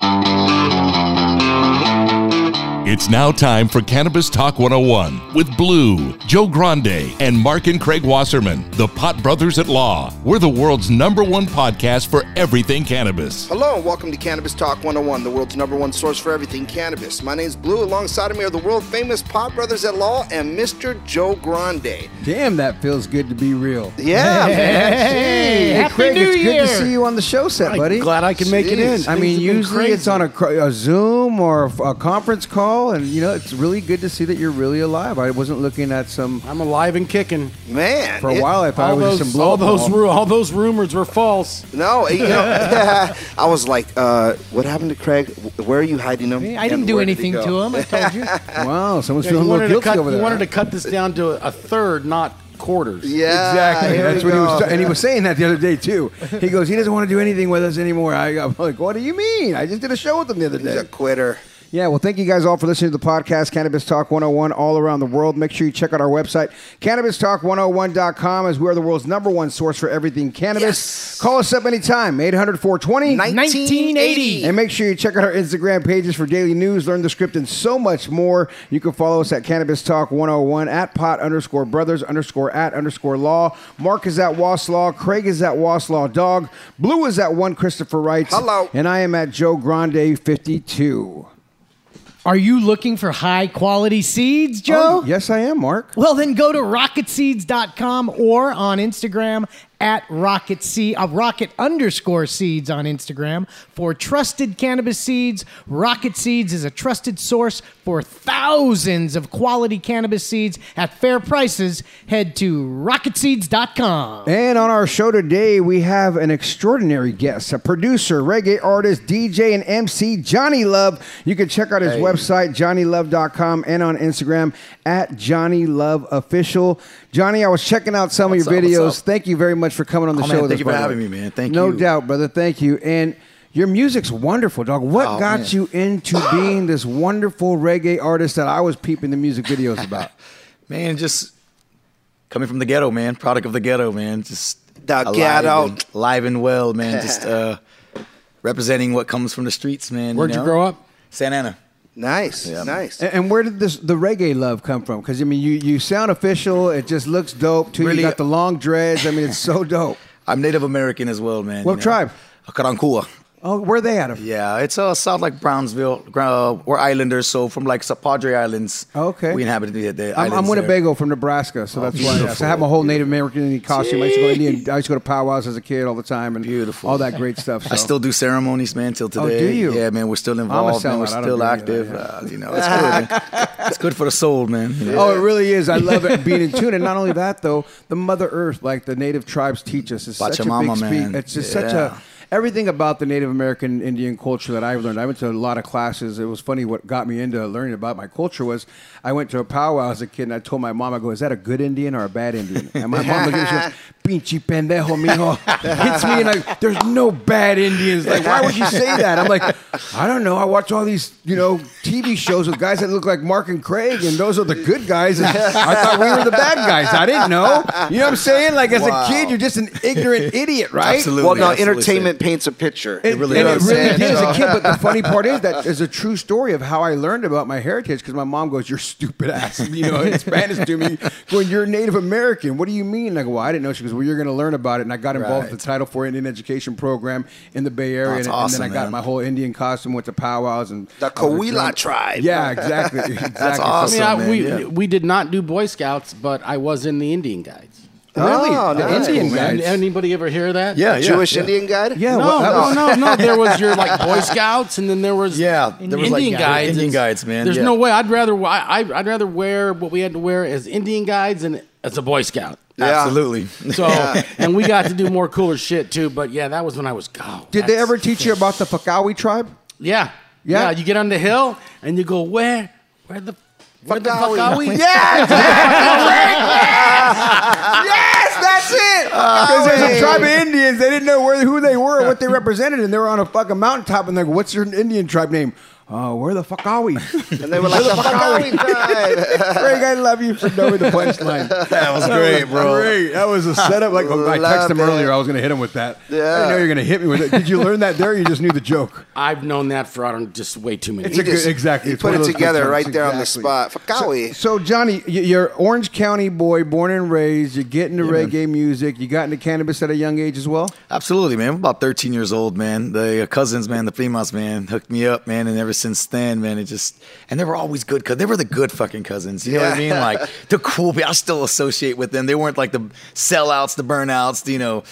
Thank you. It's now time for Cannabis Talk 101 with Blue, Joe Grande, and Mark and Craig Wasserman, the Pot Brothers at Law. We're the world's number one podcast for everything cannabis. Hello and welcome to Cannabis Talk 101, the world's number one source for everything cannabis. My name is Blue. Alongside of me are the world famous Pot Brothers at Law and Mr. Joe Grande. Damn, that feels good to be real. Yeah, man. Hey, Happy Craig, New it's good to see you on the show set, buddy. Glad I can make it in. I mean, Things have been usually it's on a, a Zoom or a, a conference call, and you know, it's really good to see that you're really alive. I wasn't looking at some. I'm alive and kicking. Man. For a it- while, I thought All it was those, just some blow all those, ru- all those rumors were false. No, you know, I was like, uh, what happened to Craig? Where are you hiding him? I didn't And do where did he anything go? to him. I told you. Wow, someone's Yeah, you feeling a wanted, little to guilty cut, over you there. wanted to cut this down to a, a third, not quarters. Yeah, Exactly. here That's we what he was, go. and he was saying that the other day too. He goes, he doesn't want to do anything with us anymore. I, I'm like, what do you mean? I just did a show with him the other day. He's day. a quitter. Yeah, well, thank you guys all for listening to the podcast, Cannabis Talk 101, all around the world. Make sure you check out our website, cannabistalk101.com, as we are the world's number one source for everything cannabis. Yes. Call us up anytime, 800 420 1980. And make sure you check out our Instagram pages for daily news, learn the script, and so much more. You can follow us at Cannabis Talk 101 at pot underscore brothers underscore at underscore law. Mark is at Waslaw. Craig is at Waslaw Dog. Blue is at one Christopher Wright. Hello. And I am at Joe Grande 52. Are you looking for high quality seeds, Joe? Oh, yes, I am, Mark. Well, then go to rocketseeds.com or on Instagram at rocket seed, uh, rocket underscore seeds on Instagram for trusted cannabis seeds. Rocket Seeds is a trusted source for thousands of quality cannabis seeds at fair prices. Head to rocketseeds.com. And on our show today, we have an extraordinary guest, a producer, reggae artist, DJ, and MC, Johnny Love. You can check out his website, johnnylove.com, and on Instagram at Johnny Love Official. Johnny, I was checking out some What's of your up, videos. Thank you very much for coming on the Oh, show. man, with thank us, you for having me, man. Thank no you. No doubt, brother. Thank you. And your music's wonderful, dog. What Oh, got man. you into being this wonderful reggae artist that I was peeping the music videos about? Man, just coming from the ghetto, man. Product of the ghetto, man. Just The alive ghetto. and, alive and well, man. Just uh, representing what comes from the streets, man. Where'd you know? grow up? Santa Ana. Nice, Yeah. nice. And, and where did this the reggae love come from? Because I mean, you you sound official. It just looks dope too. Really- You got the long dreads. I mean, it's so dope. I'm Native American as well, man. What tribe? Karankawa. Oh, where are they out of? Yeah, it's uh, south like Brownsville. Uh, we're islanders, so from like Padre Islands. Okay. We inhabit the, the I'm, islands I'm there. Winnebago from Nebraska, so that's why. I have my whole Native American Indian costume. I used to go to Indian. I used to go to powwows as a kid all the time, and Beautiful. all that great stuff. So. I still do ceremonies, man, till Oh, today. do you? Yeah, man, we're still involved, man. We're sellout. I don't still do any of active. that, uh, you know, it's good. it's good for the soul, man. know? Oh, it really is. I love it being in tune. And not only that, though, the Mother Earth, like the native tribes teach us, is such a big man. It's just such a. everything about the Native American Indian culture that I've learned. I went to a lot of classes. It was funny. What got me into learning about my culture was I went to a powwow as a kid, and I told my mom, "I go, is that a good Indian or a bad Indian?" And my mom goes, "Pinche pendejo, mijo," hits me, and like, "There's no bad Indians. Like, why would you say that?" I'm like, I don't know. I watch all these, you know, TV shows with guys that look like Mark and Craig, and those are the good guys. And I thought we were the bad guys. I didn't know. You know what I'm saying? Like as Wow. a kid, you're just an ignorant idiot, right? Absolutely. Well, no, absolutely entertainment paints a picture. It, really and does. it really did as a kid. But the funny part is that is a true story of how I learned about my heritage because my mom goes, "You're stupid ass," you know, in Spanish to me, going, "You're Native American. What do you mean?" And I go, "Well, I didn't know." She goes, "Well, you're going to learn about it." And I got involved Right. with the Title for Indian Education program in the Bay Area, That's and, awesome, and then I got man. my whole Indian costume, went to powwows, and The I was a Coahuila drum- tribe. Yeah, exactly. exactly. So- awesome. I mean, I, man, we yeah. we did not do Boy Scouts, but I was in the Indian Guides. Really, Oh, the nice. Indian An- guys. Anybody ever hear that? Yeah, yeah. Jewish yeah. Indian guide? Yeah, No, well, was- no, no, no. There was your like Boy Scouts, and then there was Yeah, there was, like, Indian yeah, guides. Indian and guides, man, There's yeah. no way. I'd rather I, I- I'd rather wear what we had to wear as Indian guides and as a Boy Scout. Yeah. Absolutely. So and we got to do more cooler shit too. But yeah, that was when I was go. Did they ever teach you about the Fakawi tribe? Yeah, Yeah. yeah. You get on the hill and you go where where the where the fuck are we? yes, that's it. Uh, because there's a tribe of Indians. They didn't know where, who they were, what they represented, and they were on a fucking mountaintop. And they're like, "What's your Indian tribe name?" Uh, where the fuck are we? And they were like, the Fakawi tribe. Greg, I love you for knowing the punchline. that was great, bro. Great. That was a setup. Like I texted him it. earlier, I was going to hit him with that. Yeah. I didn't know you were going to hit me with it. Did you learn that there? or You just knew the joke. I've known that for I don't just way too many. It's years. a good, exactly. he It's put it of those good together right there on the Exactly. spot. Fakawi. So Johnny, y- you're Orange County boy, born and raised. You get into reggae music. You got into cannabis at a young age as well. Absolutely, man. I'm about 13 years old, man. The uh, cousins, man, the Primas, man, hooked me up, man. And ever since then, man, it just, and they were always good, because they were the good fucking cousins. You know what I mean? Yeah. Like, the cool people, I still associate with them. They weren't like the sellouts, the burnouts, you know.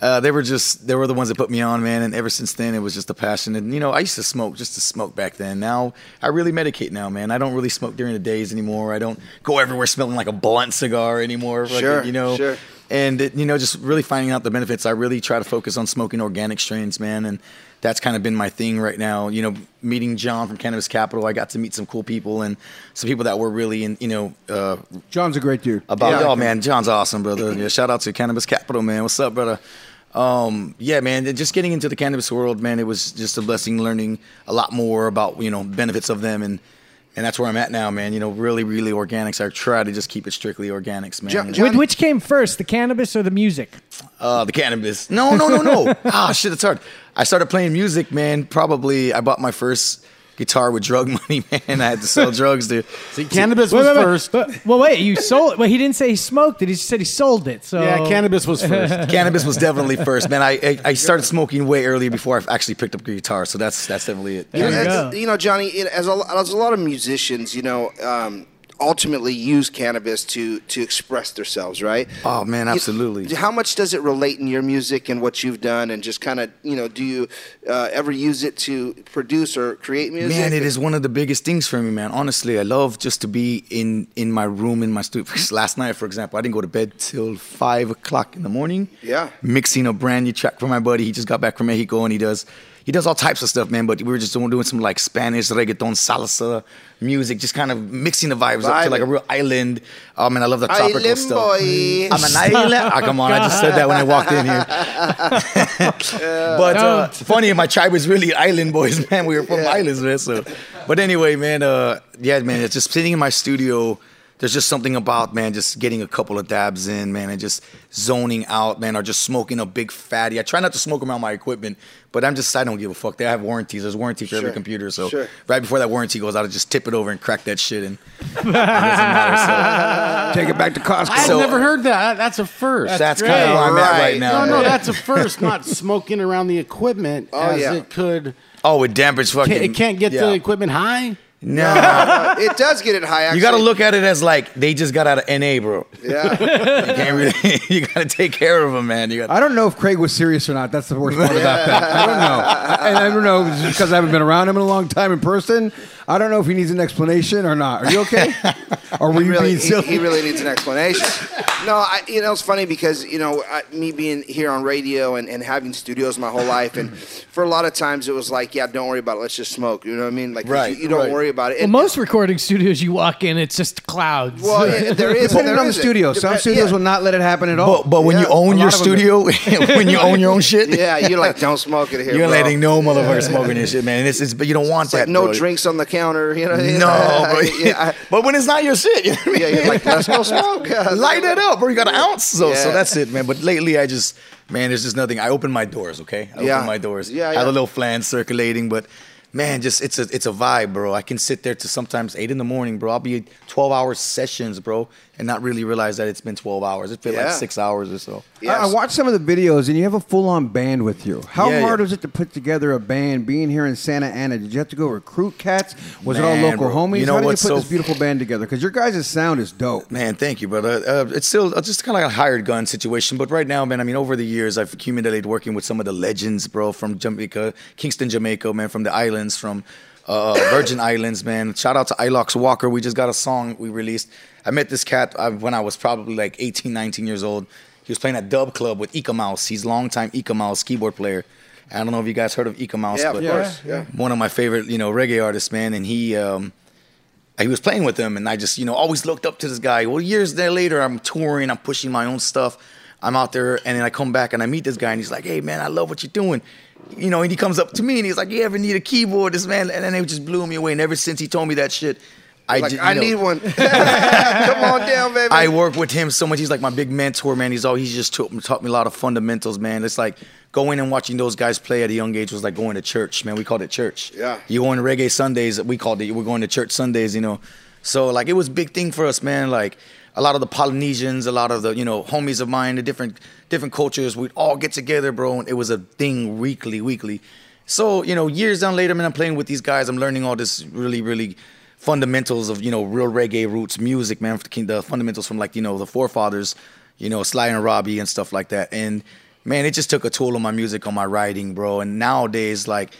Uh, they were just, they were the ones that put me on, man. And ever since then, it was just a passion. And, you know, I used to smoke just to smoke back then. Now, I really medicate now, man. I don't really smoke during the days anymore. I don't go everywhere smelling like a blunt cigar anymore. Sure, You know, sure. and it, you know just really finding out the benefits i really try to focus on smoking organic strains man and that's kind of been my thing right now you know meeting john from cannabis capital i got to meet some cool people and some people that were really in you know uh, John's a great dude. about Yeah. oh man john's awesome brother yeah, shout out to cannabis capital man what's up brother um, yeah man and just getting into the cannabis world man it was just a blessing learning a lot more about you know benefits of them and and that's where I'm at now, man. You know, really, really organics. I try to just keep it strictly organics, man. John- You know? John- Which, which came first, the cannabis or the music? Uh, the cannabis. No, no, no, no. ah, shit, it's hard. I started playing music, man. Probably I bought my first guitar with drug money, man. I had to sell drugs to. See, cannabis Wait, was wait, wait. first. But- well, wait, you sold. Well, he didn't say he smoked it. He just said he sold it. So Yeah, cannabis was first. Cannabis was definitely first, man. I, I I started smoking way earlier before I actually picked up a guitar, so that's that's definitely it. You know, you you know, Johnny, it, as, a, as a lot of musicians, you know, um, ultimately use cannabis to to express themselves, right? Oh man, You- absolutely. How much does it relate in your music and what you've done, and just kind of, you know, do you uh, ever use it to produce or create music? Man, it is one of the biggest things for me, man. Honestly, I love just to be in in my room in my studio. Last night, for example, I didn't go to bed till five o'clock in the morning. Yeah. mixing a brand new track for my buddy. He just got back from Mexico, and he does he does all types of stuff, man. But we were just doing, doing some like Spanish reggaeton, salsa music, just kind of mixing the vibes up to like a real island. Oh man, I love the tropical Island stuff. boy. I'm an island. Oh, come on, I just said that when I walked in here. but uh, funny, my tribe was really island boys, man. We were from Yeah. islands, man. So, but anyway, man, uh, yeah, man, it's just sitting in my studio. There's just something about man, just getting a couple of dabs in, man, and just zoning out, man, or just smoking a big fatty. I try not to smoke around my equipment, but I'm just I don't give a fuck. They have warranties. There's warranty for every computer, so Sure. right before that warranty goes out, I just tip it over and crack that shit, and it doesn't matter. Take it back to Costco. I've So- never heard that. That's a first. So that's kind of where I'm at Right. right now. no, no, man. that's a first. Not smoking around the equipment Oh, as yeah. it could. oh, it dampens fucking. It can't get yeah. the equipment high. No. It does get it high. Actually. You got to look at it as like they just got out of NA, bro. Yeah. You can't really. you got to take care of them, man. You got. I don't know if Craig was serious or not. That's the worst part about that. I don't know. I- And I don't know because I haven't been around him in a long time in person. I don't know if he needs an explanation or not. Are you okay? or were He you really, being he, silly? he really needs an explanation. No, I, you know it's funny because you know I, me being here on radio and, and having studios my whole life, and for a lot of times it was like, yeah, don't worry about it. Let's just smoke. You know what I mean? Like Right, you, you don't right. worry about it. Well, And- most recording studios you walk in, it's just clouds. well, yeah, there is. Depending there on the is it. studio. Some studios yeah. will not let it happen at all. But, but when you own your lot of them studio, when you own your own shit, Yeah, you're like, don't smoke it here. you're bro. letting no motherfucker smoking your shit, man. And it's, it's but you don't want It's like that. no bro. drinks on the counter. You know. No, bro. yeah, I- but when it's not your shit, you know what I mean? yeah, like, let's go smoke. light it up, bro. You got an ounce, so so that's it, man. But lately, I just man, there's just nothing. I open my doors, okay. I Yeah. open my doors. Yeah, yeah. I have a little flan circulating, but man, just it's a it's a vibe, bro. I can sit there to sometimes eight in the morning, bro. I'll be twelve hour sessions, bro, and not really realize that it's been twelve hours. It feels Yeah. like six hours or so. I, I watched some of the videos, and you have a full-on band with you. How Yeah, hard yeah. was it to put together a band? Being here in Santa Ana, did you have to go recruit cats? Was it all local bro. homies? You know How did you put what's so- this beautiful band together? Because your guys' sound is dope. Man, thank you, brother. Uh, it's still uh, just kind of like a hired gun situation, but right now, man, I mean, over the years, I've accumulated working with some of the legends, bro, from Jamaica, Kingston, Jamaica, man, from the islands, from uh, Virgin Islands, man. Shout out to Ilox Walker. We just got a song we released. I met this cat uh, when I was probably like 18, 19 years old. He was playing at Dub Club with Eek-A-Mouse. He's a longtime Eek-A-Mouse keyboard player. I don't know if you guys heard of Eek-A-Mouse, Yeah, of course, yeah. one of my favorite, you know, reggae artists, man. And he, um, he was playing with them, and I just, you know, always looked up to this guy. Well, years there later, I'm touring, I'm pushing my own stuff. I'm out there, and then I come back and I meet this guy, and he's like, "Hey, man, I love what you're doing." You know, and he comes up to me and he's like, "You ever need a keyboard?" This man, and then it just blew me away. And ever since he told me that shit, I Like, you I know, need one. Come on down, baby. I work with him so much. He's like my big mentor, man. He's all he's just taught, taught me a lot of fundamentals, man. It's like going and watching those guys play at a young age was like going to church, man. We called it church. Yeah. You going to reggae Sundays, we called it. We're going to church Sundays, you know. So like it was a big thing for us, man. Like a lot of the Polynesians, a lot of the you know homies of mine, the different different cultures, we'd all get together, bro. And it was a thing weekly, weekly. So you know, years down later, man, I'm playing with these guys. I'm learning all this really, really fundamentals of you know real reggae roots music, man. The fundamentals from like you know the forefathers, you know Sly and Robbie and stuff like that. And man, it just took a toll on my music, on my writing, bro. And nowadays, like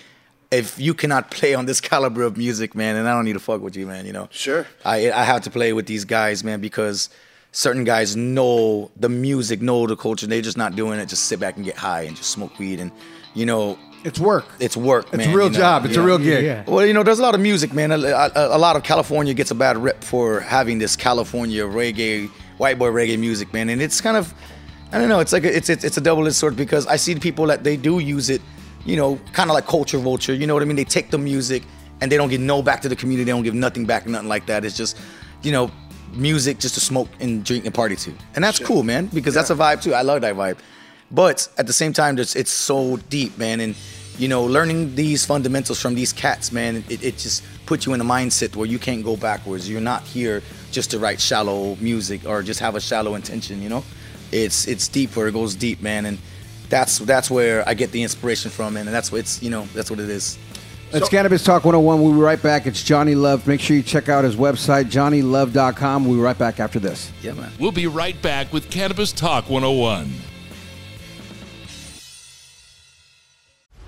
if you cannot play on this caliber of music, man, and I don't need to fuck with you, man. You know, Sure. I I have to play with these guys, man, because certain guys know the music, know the culture. They're just not doing it. Just sit back and get high and just smoke weed and you know. It's work. It's work, It's man. a real you know? job. It's a real gig. Yeah. Well, you know, there's a lot of music, man. A, a- a lot of California gets a bad rep for having this California reggae, white boy reggae music, man. And it's kind of, I don't know, it's like a, it's, it's it's a double-edged sword because I see the people that they do use it, you know, kind of like culture vulture. You know what I mean? They take the music and they don't give no back to the community. They don't give nothing back, nothing like that. It's just, you know, music just to smoke and drink and party to, and that's cool, man, because that's a vibe too. I love that vibe. But at the same time, it's, it's so deep, man. And, you know, learning these fundamentals from these cats, man, it, it just puts you in a mindset where you can't go backwards. You're not here just to write shallow music or just have a shallow intention, you know? It's it's deep where it goes deep, man. And that's that's where I get the inspiration from, man. And that's what it's, you know, that's what it is. It's Cannabis Talk 101. We'll be right back. It's Johnny Love. Make sure you check out his website, johnnylove.com. We'll be right back after this. Yeah, man. We'll be right back with Cannabis Talk 101.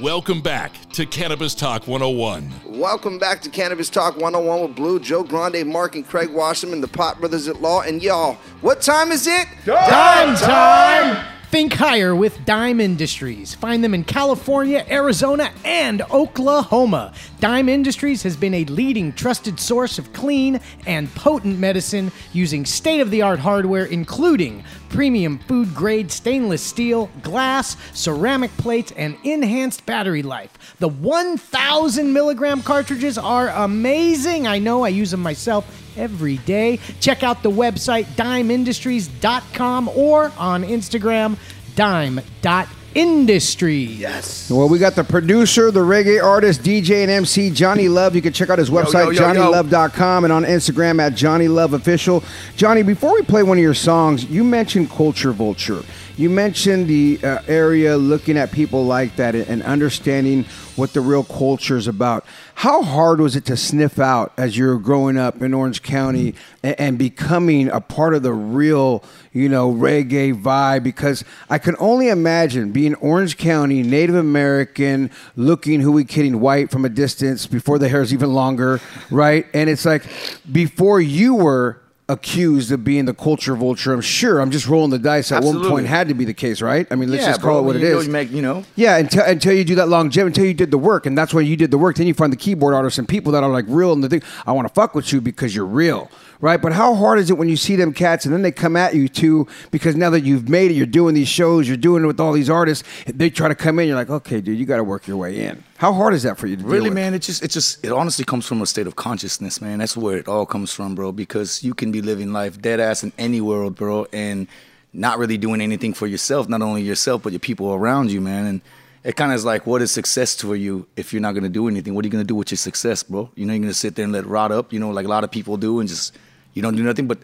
Welcome back to Cannabis Talk 101. Welcome back to Cannabis Talk 101 with Blue, Joe Grande, Mark, and Craig Wasserman, the Pot Brothers at Law. And y'all, what time is it? Dime time! Think higher with Dime Industries. Find them in California, Arizona, and Oklahoma. Dime Industries has been a leading trusted source of clean and potent medicine using state of the art hardware, including premium food grade stainless steel, glass, ceramic plates, and enhanced battery life. The 1,000 milligram cartridges are amazing. I know I use them myself every day. Check out the website dimeindustries.com or on Instagram dime.industries. Yes. Well, we got the producer, the reggae artist, DJ, and MC Johnny Love. You can check out his website, yo, yo, yo. johnnylove.com, and on Instagram at Johnny Love Official. Johnny, before we play one of your songs, you mentioned Culture Vulture. You mentioned the uh, area looking at people like that and understanding what the real culture is about. How hard was it to sniff out as you were growing up in Orange County and, and becoming a part of the real, you know, reggae vibe? Because I can only imagine being Orange County, Native American, looking who we kidding white from a distance before the hair is even longer, right? And it's like before you were accused of being the culture vulture. I'm sure. I'm just rolling the dice. At one point, had to be the case, right? I mean, let's Yeah, just call bro, it what it you know, make- you know. Yeah, until, until you do that longevity, until you did the work, and that's when you did the work. Then you find the keyboard artists and people that are like real, and the thing. I want to fuck with you because you're real, right? But how hard is it when you see them cats and then they come at you too? Because now that you've made it, you're doing these shows, you're doing it with all these artists. They try to come in, you're like, okay, dude, you got to work your way in. How hard is that for you to Really, man, it just it just it honestly comes from a state of consciousness, man. That's where it all comes from, bro. Because you can be living life dead ass in any world, bro, and not really doing anything for yourself, not only yourself but your people around you, man. And it kind of is like, what is success to you if you're not gonna do anything? What are you gonna do with your success, bro? You know, you're gonna sit there and let it rot up, you know, like a lot of people do, and just you don't do nothing. But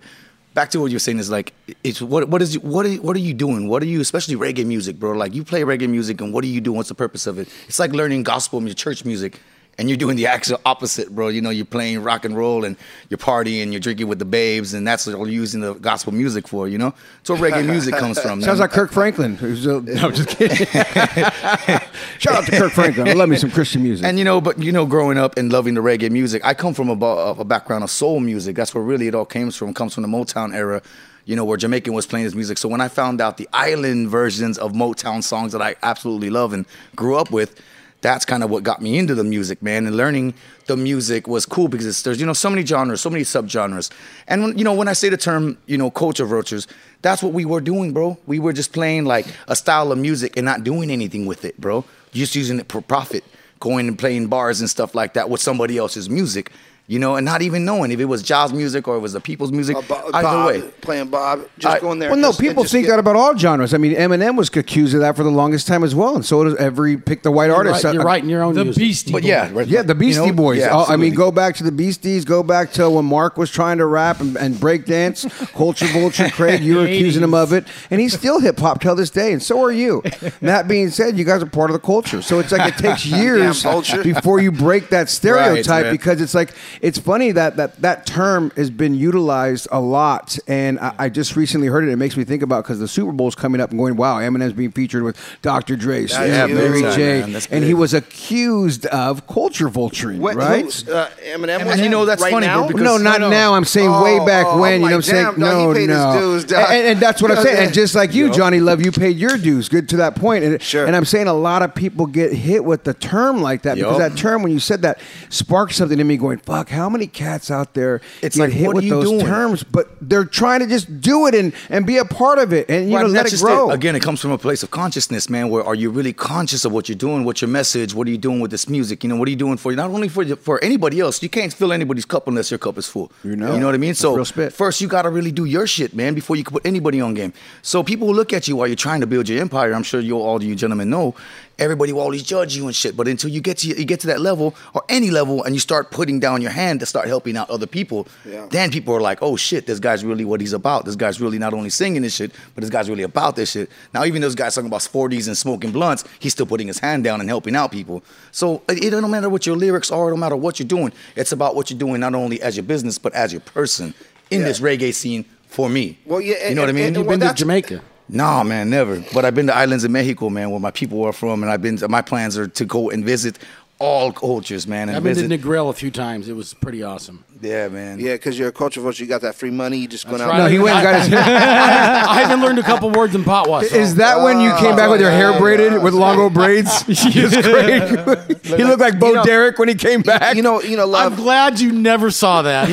back to what you're saying is like, it's what what is what are, what are you doing? What are you, especially reggae music, bro? Like you play reggae music, and what are you doing? What's the purpose of it? It's like learning gospel music, church music. And you're doing the actual opposite, bro. You know, you're playing rock and roll and you're partying, you're drinking with the babes, and that's what you're using the gospel music for, you know? That's where reggae music comes from. Sounds like Kirk Franklin. Who's a, no, I'm just kidding. Shout out to Kirk Franklin. I love me some Christian music. And you know, but you know, growing up and loving the reggae music, I come from a, a background of soul music. That's where really it all comes from. Comes from the Motown era, you know, where Jamaican was playing his music. So when I found out the island versions of Motown songs that I absolutely love and grew up with, that's kind of what got me into the music, man. And learning the music was cool because there's you know so many genres, so many subgenres. And when, you know when I say the term you know culture vultures, that's what we were doing, bro. We were just playing like a style of music and not doing anything with it, bro. Just using it for profit, going and playing bars and stuff like that with somebody else's music. You know, and not even knowing if it was jazz music or it was the people's music. Uh, Bob, Either Bob, way, playing Bob, just I- going there. Well, no, just- people think get- that about all genres. I mean, Eminem was accused of that for the longest time as well, and so does every pick the white You're, artist. right, you're Uh, writing your own The music. Beastie but yeah, right, Yeah, the Beastie you know? Boys. Yeah, Oh, I mean, go back to the Beasties. Go back to when Mark was trying to rap and, and break dance. Culture Vulture, Craig, you were accusing him of it, and he's still hip hop till this day, and so are you. And that being said, you guys are part of the culture. So it's like it takes years before you break that stereotype man. because it's like it's funny that that that term has been utilized a lot, and I, I just recently heard it. It makes me think about because the Super Bowl's coming up and going, wow, Eminem's being featured with Dr. Dre, That's Snoop. Mary J, man. And he was accused of culture vulturing, What, right? who's, uh, Eminem. And was you know, that's right funny, now? because- no, not no, no. now. I'm saying Oh, way back oh, when. I'm you know what I'm saying? damn, dog, no, he paid his no. dues, dog. and, and that's what I'm saying. And just like you, Yup. Johnny Love, you paid your dues. Good to that point. And, Sure. and I'm saying a lot of people get hit with the term like that because that term, when you said that, sparked something in me going, fuck, how many cats out there It's like, hit what are with you those doing? terms, but they're trying to just do it and, and be a part of it and, you Well, know, let it grow. Again, it comes from a place of consciousness, man. Where are you really conscious of what you're doing? What's your message? What are you doing with this music? You know, what are you doing for not only for for anybody else? You can't fill anybody's cup unless your cup is full. You know. you know what I mean. So first, you got to really do your shit, man, before you can put anybody on game. So people will look at you while you're trying to build your empire. I'm sure you all you gentlemen know. Everybody will always judge you and shit, but until you get to you get to that level or any level, and you start putting down your hand to start helping out other people, Yeah. then people are like, "Oh shit, this guy's really what he's about. This guy's really not only singing this shit, but this guy's really about this shit." Now, even those guys talking about 40s and smoking blunts, he's still putting his hand down and helping out people. So it, it don't matter what your lyrics are, it don't matter what you're doing. It's about what you're doing, not only as your business, but as your person in Yeah. this reggae scene. For me, Well, yeah, you know what I and- mean. and- You've well, been to Jamaica. No, man, never. But I've been to islands in Mexico, man, where my people are from, and I've been. To, my plans are to go and visit all cultures, man, and I've been visit. to Negril a few times. It was pretty awesome. yeah, man. Yeah, because you're a culture vulture. You got that free money. You just going That's out. right. no, he went and got his I haven't learned a couple words in Patwa. so- Is that when you came back oh, with your hair braided with longo braids? It's great. he looked like Bo You know- Derek when he came back. You know, you know, I'm glad you never saw that.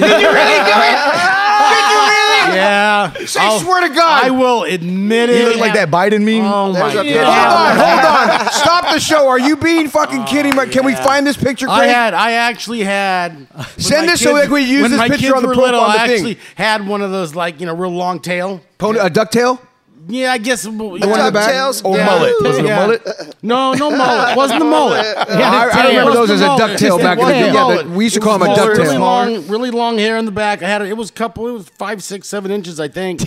Yeah. Say, I'll- swear to God. I will admit it. You look like that Biden meme. Oh my There's god. Hold on, hold on. Stop the show. Are you being fucking kidding me? Can we find this picture, I Craig? had, I actually had. Send this so that we use this picture on the profile little, on the I thing. actually had one of those like you know real long tail. Pony, a ducktail? Yeah, I guess. The one in the back? DuckTales? Or Yeah. mullet. Was it a Yeah. mullet? No, no mullet. Wasn't the mullet. I, I remember those as a ducktail back in the day. Yeah, the- we used to call them a ducktail. Really long, really long hair in the back. I had it. It was a couple. It was five, six, seven inches, I think.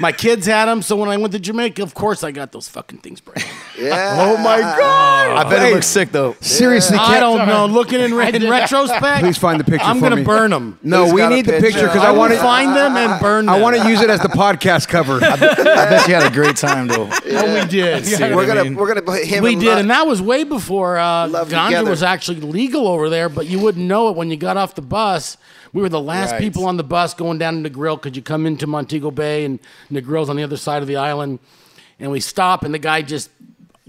My kids had them, so when I went to Jamaica, of course, I got those fucking things brand. Yeah. Oh my God! I bet Hey, it looks sick though. Seriously, I don't know. Looking in, re- in retrospect, Please find the picture I'm for gonna me. burn them. No, He's we got a need the picture. picture because I I want want to find them and burn them. I want to use it as the podcast cover. I bet you had a great time though. Oh, we did. See We're gonna we're gonna put him. We and did, Love- and that was way before uh, Love ganja together. was actually legal over there. But you wouldn't know it when you got off the bus. We were the last Right. people on the bus going down to Negril because you come into Montego Bay and Negril's on the other side of the island, and we stop, and the guy just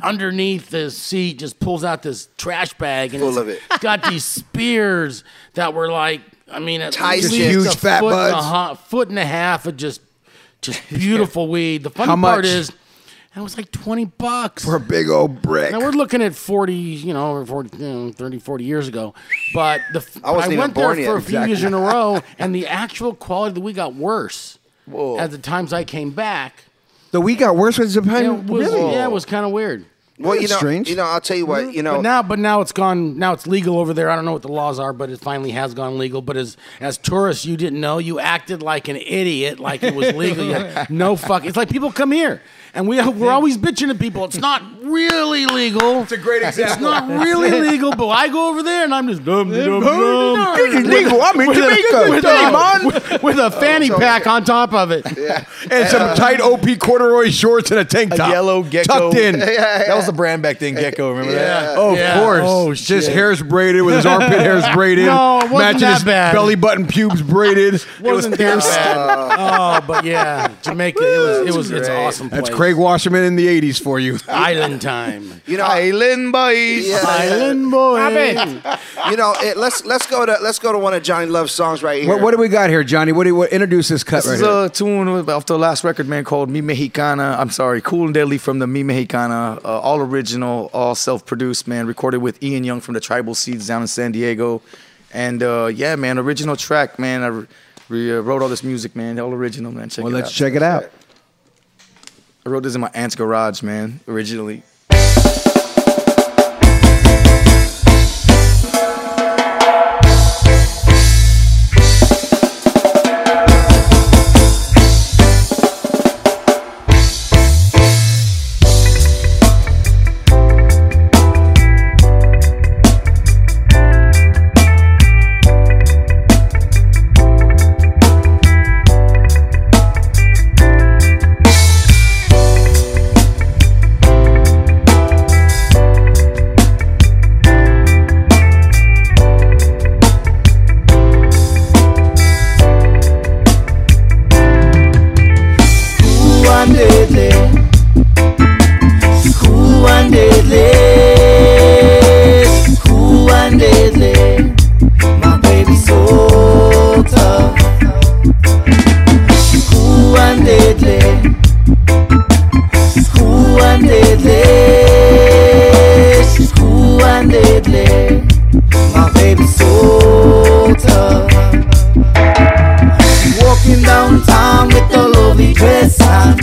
underneath the seat just pulls out this trash bag and Full it's of it. got these spears that were like, I mean, at Tyson. least Huge a fat foot and a buds. foot and a half of just just beautiful weed. The funny How part much? is. It was like 20 bucks. For a big old brick. Now we're looking at 40, you know, or 40, you know, 30, 40 years ago. But the f- I wasn't even went there born for yet. a few years in a row, and the actual quality that we got worse as the times I came back. The we got worse with Japan. It was, really? Yeah, it was kind of weird. Well, you know, strange. you know, I'll tell you what, mm-hmm. you know, But now, but now it's gone. Now it's legal over there. I don't know what the laws are, but it finally has gone legal. But as as tourists, you didn't know. You acted like an idiot, like it was legal. You had no fuck. It's like people come here, and we we're always bitching at people. It's not really legal. It's a great example. It's not really legal. But I go over there, and I'm just dum dum dum. This is legal. I'm in With a- Jamaica. with Hey, a- man. with- with a fanny oh, pack on top of it. And some tight OP corduroy shorts and a tank A top. yellow gecko. Tucked in. That was the brand back then, Gecko. Remember that? Oh, of course. Oh, Just shit. hairs braided with his armpit hairs braided. No, it wasn't matching that his bad. belly button pubes braided. it was Wasn't that bad. Oh, but yeah, Jamaica. It was. It was. It's an awesome. That's place. Craig Wasserman in the 80s for you. Island time. you know, Island boys. Yeah. Island boy. you know, it, let's let's go to let's go to one of Johnny Love's songs right here. What, what do we got here, Johnny? What do you what, introduce this cut This right is here? a tune off the last record, man, called Mi Mexicana. I'm sorry, Cool and Deadly from the Mi Mexicana. Uh, all original, all self-produced, man. Recorded with Ian Young from the Tribal Seeds down in San Diego. And uh, yeah, man, original track, man. I re- re- uh, wrote all this music, man. All original, man. Check well, it let's out. check it out. I wrote this in my aunt's garage, man, originally. Time with a lovely dress on.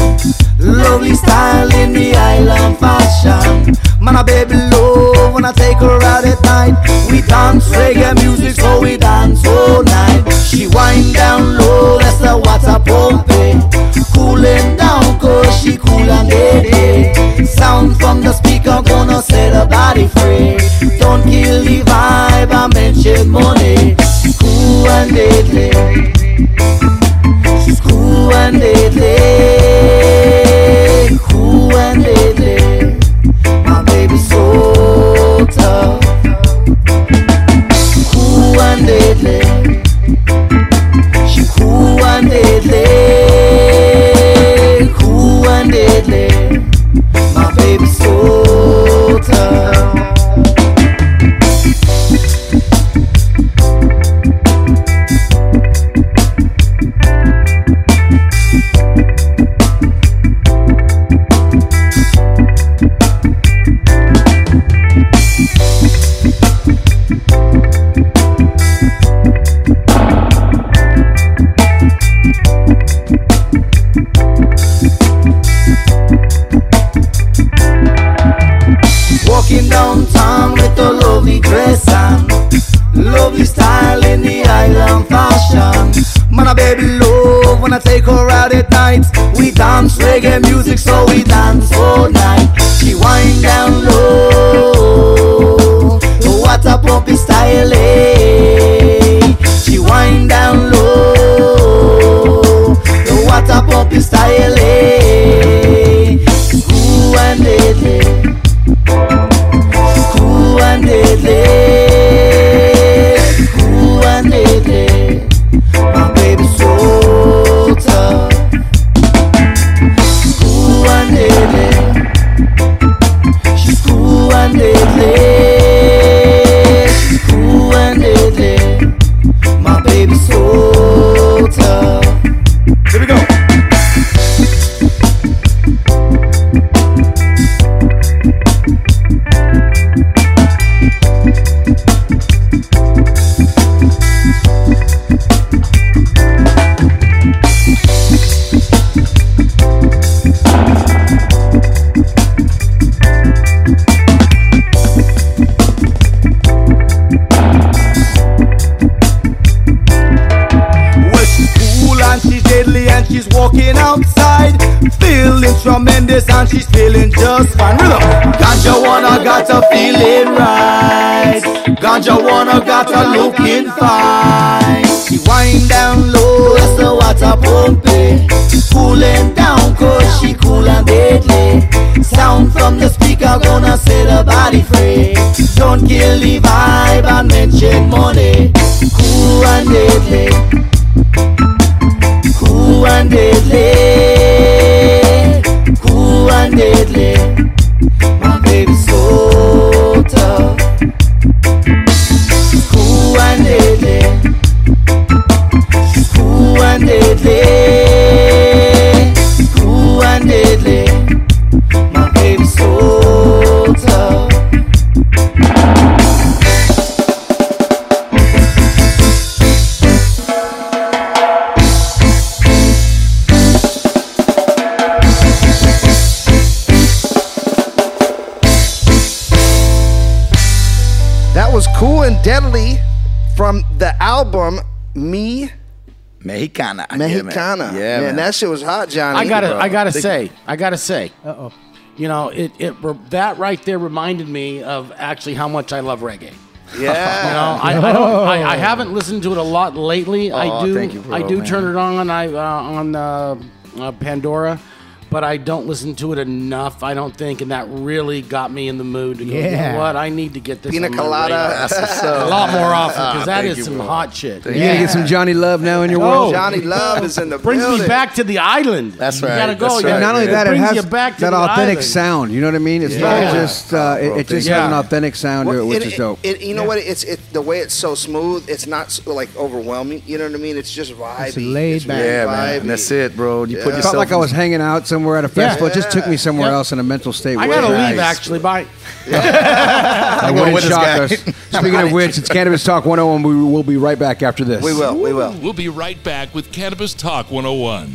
Lovely style in the island fashion. Man, I baby love when I take her out at night. We dance reggae music, so we dance all night. She wind down low, that's the water pumping. Cooling down, cause she cool and dead. Sound from the speaker gonna set her body free. Water be is deadly. Mexicana. Mexicana. Yeah, man, man. that shit was hot, Johnny. I gotta, I gotta Think- say, I gotta say, Uh oh. you know, it, it, that right there reminded me of actually how much I love reggae. Yeah. You know, I, I don't, I, I haven't listened to it a lot lately. I do, thank you, bro, I do man. turn it on. I uh, on uh, uh, Pandora, but I don't listen to it enough. I don't think, and that really got me in the mood to go. You know what? I need to get this Pina colada. radar That's what's up. a lot more often Ah, because that thank is you, some bro. hot shit. You gotta get some Johnny Love now in your Oh, world. Johnny Love is in the brings building. me back to the island. That's You right, gotta go. you right, And not only man. that, it brings has you back to that the authentic island. sound. You know what I mean? It's Yeah. not just uh, it, it just thank has an authentic sound to it, which it- is dope. It, you know what? It's it the way it's so smooth. It's not like overwhelming. You know what I mean? It's just vibey. It's laid back. Yeah, man. that's it, bro. You put yourself. Felt like I was hanging out somewhere at a festival. It just took me somewhere Yeah. else in a mental state. I where gotta I- leave actually. Bye. I going wouldn't shock us. Speaking of which, it's Cannabis Talk 101. We will be right back after this. We will. We will. We'll be right back with Cannabis Talk 101.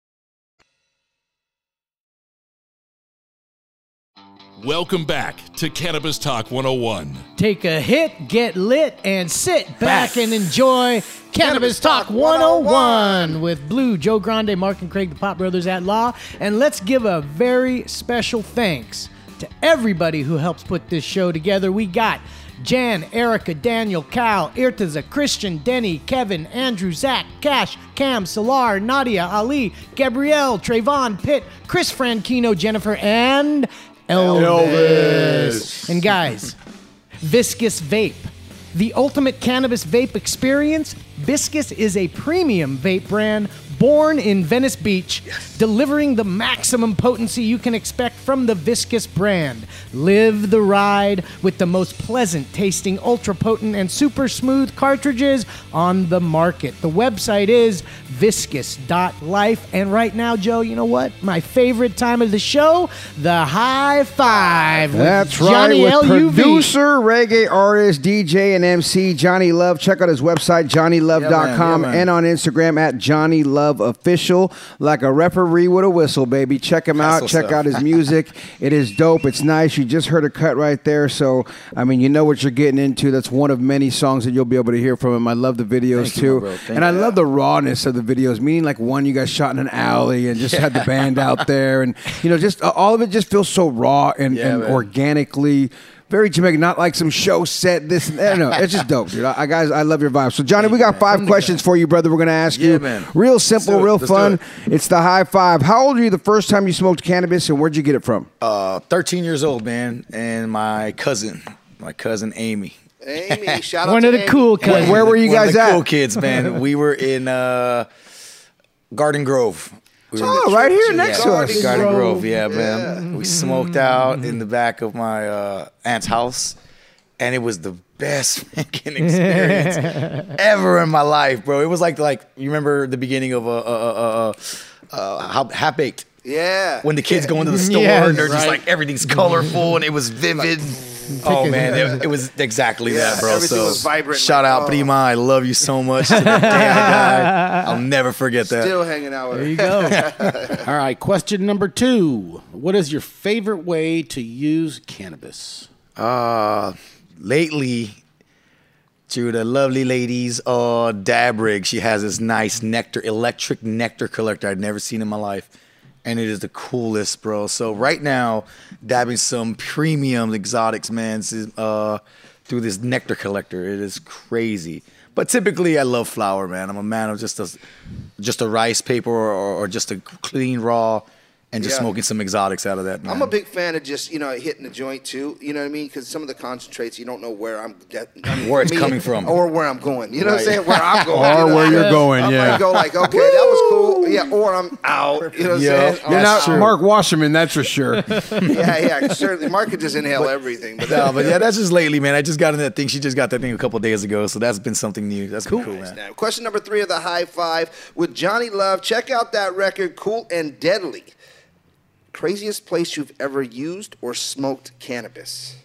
Welcome back to Cannabis Talk 101. Take a hit, get lit, and sit back and enjoy Cannabis Talk 101 with Blue, Joe Grande, Mark and Craig, the Pot Brothers at Law. And let's give a very special thanks to everybody who helps put this show together. We got Jan, Erica, Daniel, Cal, Irtaza, Christian, Denny, Kevin, Andrew, Zach, Cash, Cam, Salar, Nadia, Ali, Gabrielle, Trayvon, Pitt, Chris Franchino, Jennifer, and Elvis. And guys, Viscous Vape. The ultimate cannabis vape experience, Viscous is a premium vape brand born in Venice Beach, delivering the maximum potency you can expect from the Viscous brand. Live the ride with the most pleasant tasting, ultra potent, and super smooth cartridges on the market. The website is viscous.life. And right now, Joe, you know what? My favorite time of the show, the high five. with That's Johnny right. With LUV. producer, reggae artist, DJ, and MC Johnny Love. Check out his website, johnnylove.com, Yeah, man. Yeah, man. and on Instagram at Johnny Love Official. Like a referee with a whistle, baby. Check him out. Check out his music. it is dope. It's nice. You just heard a cut right there. So, I mean, you know what you're getting into. That's one of many songs that you'll be able to hear from him. I love the videos Thank too. and I love the rawness of the videos, meaning like one you guys shot in an alley and just had the band out there. And, you know, just uh, all of it just feels so raw and, Yeah, and organically. Very Jamaican, not like some show set. This, and that. no, it's just dope, dude. I, I guys, I love your vibe. So, Johnny, we got five questions for you, brother. We're gonna ask Yeah, you. man. Real simple, it. real Let's do fun. it. It's the high five. How old were you the first time you smoked cannabis, and where'd you get it from? Uh, 13 years old, man, and my cousin, my cousin Amy. Amy, shout out One to of the Amy. cool Where, kids. where were you One of guys the at? Cool kids, man. we were in uh, Garden Grove. We Oh, right here Yeah, next to us. Garden Grove. Grove, yeah, man. We smoked out in the back of my uh, aunt's house, and it was the best fucking experience ever in my life, bro. It was like like you remember the beginning of uh, uh, uh, uh, uh, Half Baked. Yeah. When the kids go into the store Yes, and they're just like everything's colorful and it was vivid. Oh man, it, it was exactly Yeah, that, bro. everything So was vibrant, shout like, out, oh. Prima. I love you so much. To the day I die, I'll never forget that. Still hanging out with There her. you go. All right, question number two. What is your favorite way to use cannabis? Uh, lately, to the lovely ladies, uh, Dabrig, she has this nice nectar, electric nectar collector I'd never seen in my life. And it is the coolest, bro. So right now, dabbing some premium exotics, man, uh, through this nectar collector. It is crazy. But typically, I love flour, man. I'm a man of just a, just a rice paper or, or just a clean raw, and just Yeah. smoking some exotics out of that. Man. I'm a big fan of just you know hitting the joint too. You know what I mean? Because some of the concentrates you don't know where I'm I mean, Where it's me, coming from. or where I'm going. You know what I'm saying? Where I'm going, Or you know? where you're going, I yeah. might go like, okay, that was cool. Yeah, or I'm out. You know what I'm saying? You're You're not true. Mark Wasserman, that's for sure. yeah, yeah, certainly. Mark could just inhale everything. But No, but yeah, that's just lately, man. I just got in that thing. She just got that thing a couple days ago, so that's been something new. That's cool, cool man. Now, question number three of the high five with Johnny Love. Check out that record, Cool and Deadly. Craziest place you've ever used or smoked cannabis?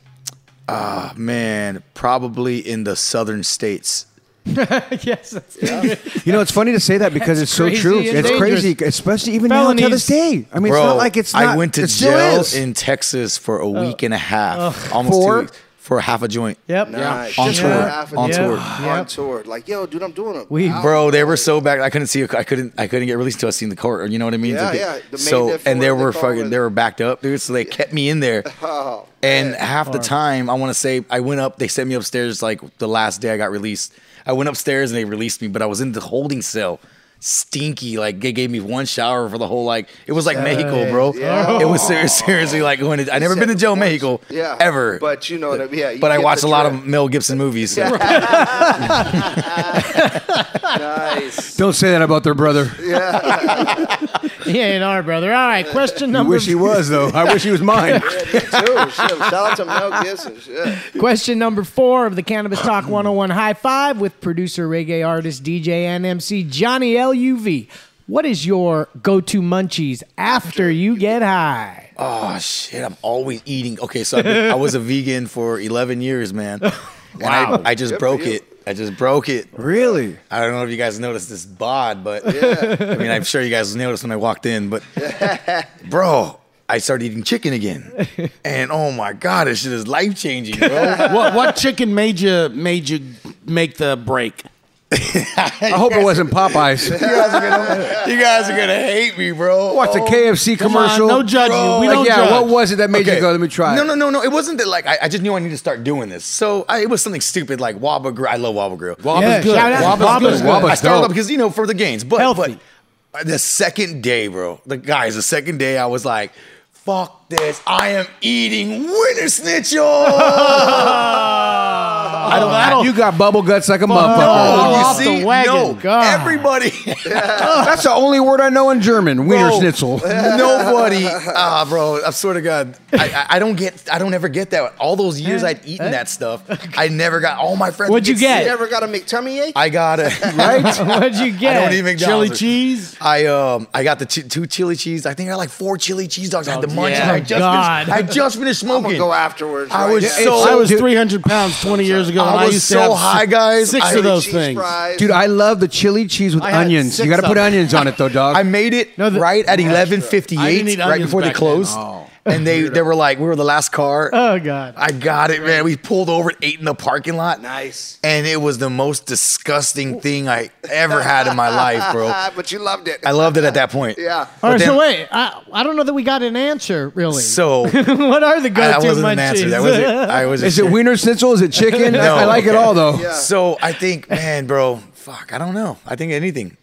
Ah, man, probably in the southern states. yes, that's You know, it's funny to say that because it's so true. It's dangerous. crazy, especially even now to this day. I mean, Bro, it's not like it's not. I went to it still jail is. in Texas for a week and a half, almost For? two weeks, for half a joint. Yep. Nice. On Just tour. for half a On day. tour. On tour. Like, yo, dude, I'm doing it. We- Bro, they were so back. I couldn't see. I couldn't. I couldn't get released until I seen the court. You know what I mean? Yeah, Like, yeah. The So main and they difference, were fucking. it. They were backed up, dude. So they kept me in there. Oh, And half the time, I want to say, I went up. They sent me upstairs like the last day I got released. I went upstairs and they released me, but I was in the holding cell, stinky. Like they gave me one shower for the whole like. It was like Mexico, bro. Yeah. It was ser- seriously like going. To, I never been to jail, Mexico, Yeah. ever. But you know what I mean. Yeah, you but I watched a lot of Mel Gibson movies. Nice. Don't say that about their brother. He ain't our brother. All right, question number. I number. wish he was though. I wish he was mine. Yeah, me too. Shit. Shout out to Mel Gibson. Shit. Question number four of the Cannabis Talk 101 High Five with producer, reggae artist, DJ, and MC Johnny LUV. What is your go-to munchies after you get high? Oh shit! I'm always eating. Okay, so I've been, I was a vegan for 11 years, man. And Wow. I, I just Good broke it. I just broke it. Really? I don't know if you guys noticed this bod, but yeah. I mean, I'm sure you guys noticed when I walked in. But bro, I started eating chicken again, and oh my god, this shit is life changing, bro. what what chicken made you made you make the break? I hope it wasn't Popeyes. you, guys are gonna, you guys are gonna hate me, bro. Watch the Oh, KFC Come on, commercial. no judging. Bro. We Like, don't yeah, judge. what was it that made you Okay. go? Let me try. No, it. no, no, no. It wasn't that like I, I just knew I needed to start doing this. So I, it was something stupid like Waba Grill. I love Waba Grill. Waba's Yeah, good. shout out- Waba's Waba's good. good. Waba's I started dope. off because you know for the gains, but Healthy. but the second day, bro, the guys, the second day, I was like, "Fuck this! I am eating wiener schnitzel." I don't. I don't. You got bubble guts like a no, motherfucker. you off the wagon. no, God. everybody, That's the only word I know in German. Wiener Bro. schnitzel. nobody. Ah, bro, I swear to God, I, I, I don't get, I don't ever get that. All those years I'd eaten that stuff, I never got. All my friends. What'd would you get? You ever got a McTummy ache? I got it. Right? What'd you get? I get? don't even Chili McDonald's. cheese. I um I got the two, two chili cheese. I think I got like four chili cheese dogs. I had the munch. yeah. I just God. finished, I just finished I'm gonna smoking. go afterwards. I right? was Yeah, so- I was Dude. 300 pounds 20 years ago. I and I was used so to have high, guys. Six I- of those things. fries. Dude, I love the chili cheese with onions. You got to put onions on it though, dog. I made it No, the- right at eleven I fifty didn't eight, eat right before they back then. closed. Oh. And they they were like, we were the last car. Oh God. I got it, man. We pulled over and ate in the parking lot. Nice. And it was the most disgusting thing I ever had in my life, bro. but you loved it. I loved it at that point. Yeah. All But right, so wait, I, I don't know that we got an answer really. So what are the that go-to wasn't munchies? an answer. That was it. I was. Is it wiener schnitzel? Is it chicken? No, I like it all though. Yeah. So I think, man, bro, fuck, I don't know. I think anything.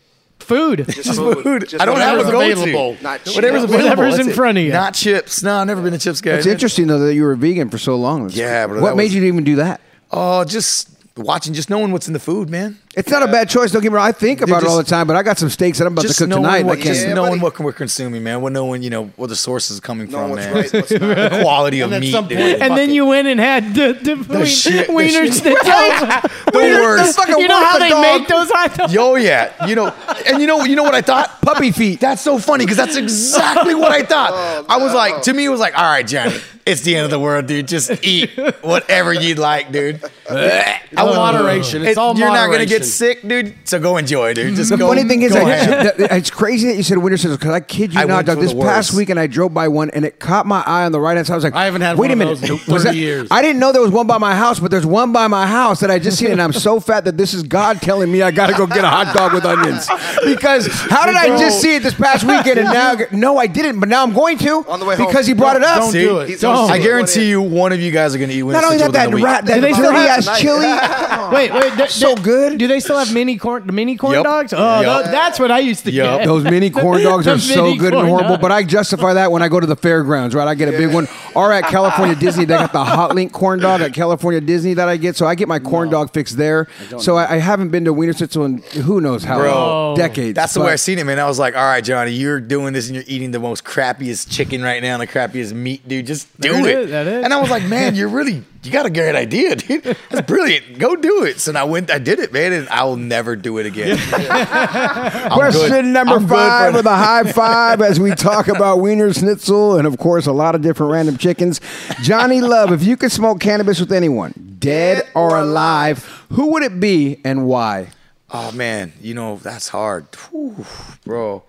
Food. Just food. Just I don't have a whatever's go-to. Not cheap. Whatever's available. Whatever's in it. front of you. Not chips. No, I've never been a chips guy. It's interesting though that you were vegan for so long. That's- Yeah, bro, What made was- you even do that? Oh, just watching, just knowing what's in the food, man. It's not a bad choice. Don't get me wrong. I think about it all the time, but I got some steaks that I'm about to cook tonight. and I what, can't. just Yeah, knowing buddy. what we're consuming, man. We're knowing, you know, where the source is coming Knowing from, man. right, the quality of And at meat, some dude. point- and then you went and had the, the, wien- shit- the wiener shit- schnitzel. the worst. fucking You know how the they dog. make those hot dogs? Yo, yeah, you know, and you know, you know what I thought? Puppy feet. That's so funny because that's exactly what I thought. Oh, I was like, to me, it was like, all right, Johnny, it's the end of the world, dude. Just eat whatever you'd like, dude. I moderation. It's it- all You're not gonna get moderation. sick, dude. So go enjoy, dude. Just The go, funny thing is, I, ahead. it's crazy that you said wiener schnitzel because I kid you I not, went dog. This past weekend I drove by one and it caught my eye on the right hand side. I was like, I haven't had Wait one a of minute, those Was that- years. I didn't know there was one by my house, but there's one by my house that I just seen, and I'm so fat that this is God telling me I got to go get a hot dog with onions. Because how did I just see it this past weekend and now? No, I didn't, but now I'm going to On the way home. because he brought it up. Don't See? do it. Don't. I guarantee you, one of you guys are gonna eat. Not only that, that rat, that Do they still dirty have- ass chili. Wait, wait. th- So good. Do they still have mini corn? The mini corn Yup. dogs? Oh, Yup. tho- that's what I used to Yup. get. Those mini corn dogs The are so mini good and corn horrible, dogs. but I justify that when I go to the fairgrounds, right? I get a big one. Or at California Disney, they got the Hot Link corn dog at California Disney that I get, so I get my corn dog fix there. So I, I haven't been to Wiener Schnitzel in who knows how Bro. long. Decades. That's the way but- I seen it, man. I was like, all right, Johnny, you're doing this and you're eating the most crappiest chicken right now and the crappiest meat, dude. Just do That it. is, that is. And I was like, man, you're really, you got a great idea, dude. That's brilliant. Go do it. So I went, I did it, man, and I will never do it again. I'm Question good. number I'm five for- with a high five as we talk about Wiener Schnitzel and, of course, a lot of different random chickens. Johnny Love, if you could smoke cannabis with anyone, dead or alive, who would it be and why? Oh man, you know that's hard, Whew, bro.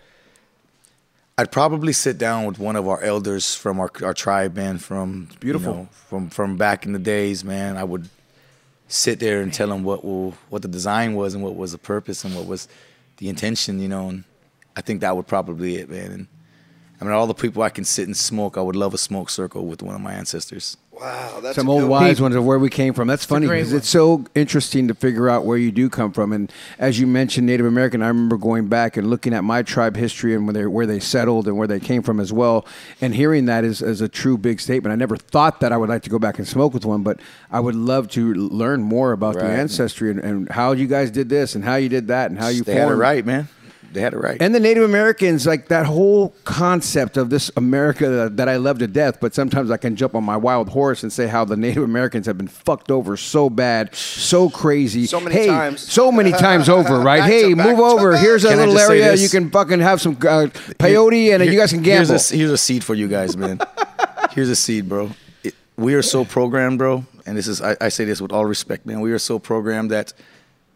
I'd probably sit down with one of our elders from our our tribe, man. From beautiful. you know, from from back in the days, man. I would sit there and tell him what will what the design was and what was the purpose and what was the intention, you know. And I think that would probably it, man. And I mean, all the people I can sit and smoke, I would love a smoke circle with one of my ancestors. Wow, that's Some a old wise ones of where we came from. That's funny because it's so interesting to figure out where you do come from. And as you mentioned, Native American, I remember going back and looking at my tribe history and where they, where they settled and where they came from as well. And hearing that is, is a true big statement. I never thought that I would like to go back and smoke with one, but I would love to learn more about the ancestry and, and how you guys did this and how you did that and how you they had it formed. right, man. They had it right. And the Native Americans, like that whole concept of this America that, that I love to death, but sometimes I can jump on my wild horse and say how the Native Americans have been fucked over so bad, so crazy. So many hey, times. So many times over, right? Back to hey, move over. back. Here's a Can little area. You can fucking have some uh, peyote and you guys can gamble. Here's a, here's a seed for you guys, man. here's a seed, bro. It, we are so programmed, bro, and this is I, I say this with all respect, man. We are so programmed that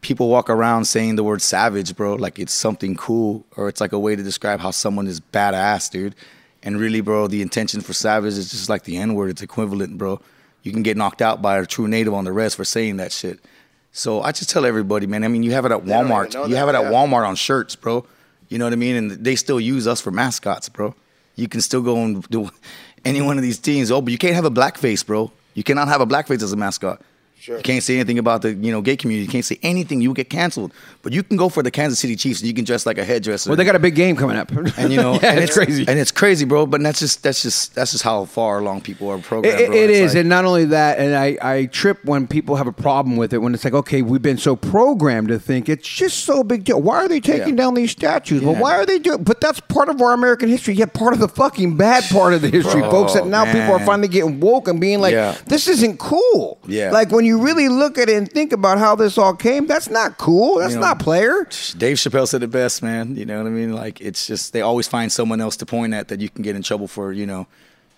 people walk around saying the word savage, bro, like it's something cool or it's like a way to describe how someone is badass, dude. And really, bro, the intention for savage is just like the N word. It's equivalent, bro. You can get knocked out by a true native on the rest for saying that shit. So I just tell everybody, man. I mean, you have it at Walmart. You that, have it at yeah. Walmart on shirts, bro. You know what I mean? And they still use us for mascots, bro. You can still go and do any one of these teams. Oh, but you can't have a blackface, bro. You cannot have a blackface as a mascot. Sure. You can't say anything about the you know gay community. You can't say anything. You get canceled. But you can go for the Kansas City Chiefs and you can dress like a hairdresser. well, they got a big game coming up. and you know, yeah, and it's crazy. and it's crazy, bro. But that's just that's just that's just how far along people are programmed. It, It's like- and not only that, and I, I trip when people have a problem with it when it's like, okay, we've been so programmed to think it's just so big deal. Why are they taking Yeah. down these statues? Well, why are they doing? But that's part of our American history. Yet part of the fucking bad part of the history, Bro, folks. That now people are finally getting woke and being like, Yeah. this isn't cool. Yeah. Like when you really look at it and think about how this all came, that's not cool. That's You know, not player. Dave Chappelle said it best, man. You know what I mean? Like it's just they always find someone else to point at that you can get in trouble for, you know,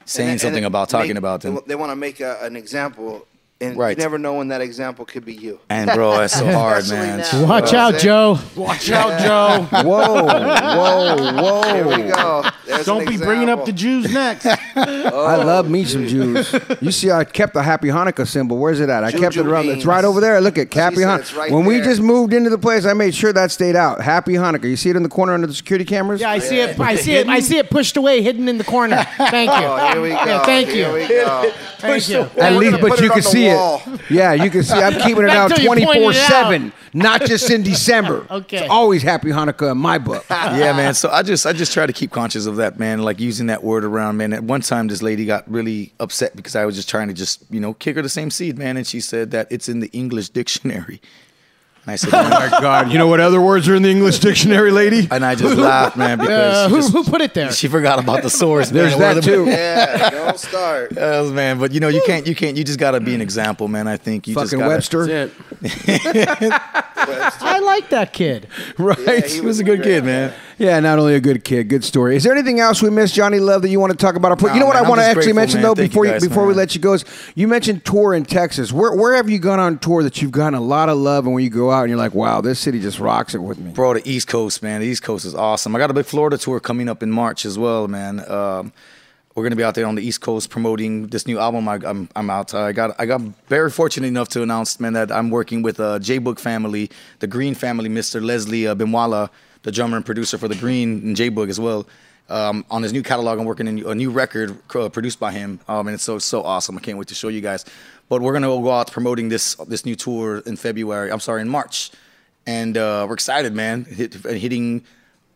saying And- and something it about talking make- about them. They want to make a, an example, and Right. never know when that example could be you. And bro, that's so hard, man. now. Watch You know what out, Joe. Watch out, Joe. Whoa, whoa, whoa! saying? Here we go. There's Don't an be bringing up the. Jews next. I oh, love me some Jews. You see, I kept the Happy Hanukkah symbol. Where's it at? I kept it around. It's right over there. Look at Happy Hanukkah. right when we just moved into the place, I made sure that stayed out. Happy Hanukkah. You see it in the corner under the security cameras. Yeah, I see it. I see it. I see it pushed away, hidden in the corner. Thank you. Oh, here we go. Yeah, thank Here you. we go. Thank you. At least, but you can on the see wall. it. Oh. Yeah, you can see. I'm keeping it out Until you pointed it 24 seven, not just in December. Okay. It's always Happy Hanukkah in my book. yeah, man. So I just I just try to keep conscious of that, man. Like using that word around, man. At one time, this lady got really upset because I was just trying to just you know kick her the same seed, man. And she said that it's in the English dictionary. And I said, Oh my God! You know what other words are in the English dictionary, lady? and I just laughed, man, because Uh, she, who, just- who put it there? she forgot about the source. There's man. that too. Yeah, don't start. Uh, man, but you know you can't you can't you just gotta be an example, man. I think you just Fucking gotta, Webster, That's it. I like that kid. right? Yeah, He was a good kid, man. Yeah, not only a good kid, good story. Is there anything else we missed, Johnny Love, that you want to talk about? Or put, Nah, you know what man, I I'm want to just actually grateful, mention man. though Thank before you you, guys, before we man. let you go is you mentioned tour in Texas. Where where have you gone on tour that you've gotten a lot of love, and when you go out and you're like, wow, this city just rocks it with me. Bro, the East Coast, man. The East Coast is awesome. I got a big Florida tour coming up in March as well, man. Um, we're gonna be out there on the East Coast promoting this new album. I, I'm I'm out. I got I got very fortunate enough to announce, man, that I'm working with uh, J Boog family, the Green family, Mr. Leslie uh, Benwala, the drummer and producer for the Green and J Boog as well. Um, on his new catalog, I'm working on a new record uh, produced by him, um, and it's so so awesome. I can't wait to show you guys. But we're gonna go out promoting this this new tour in February. I'm sorry, in March and uh, we're excited, man. Hit, hitting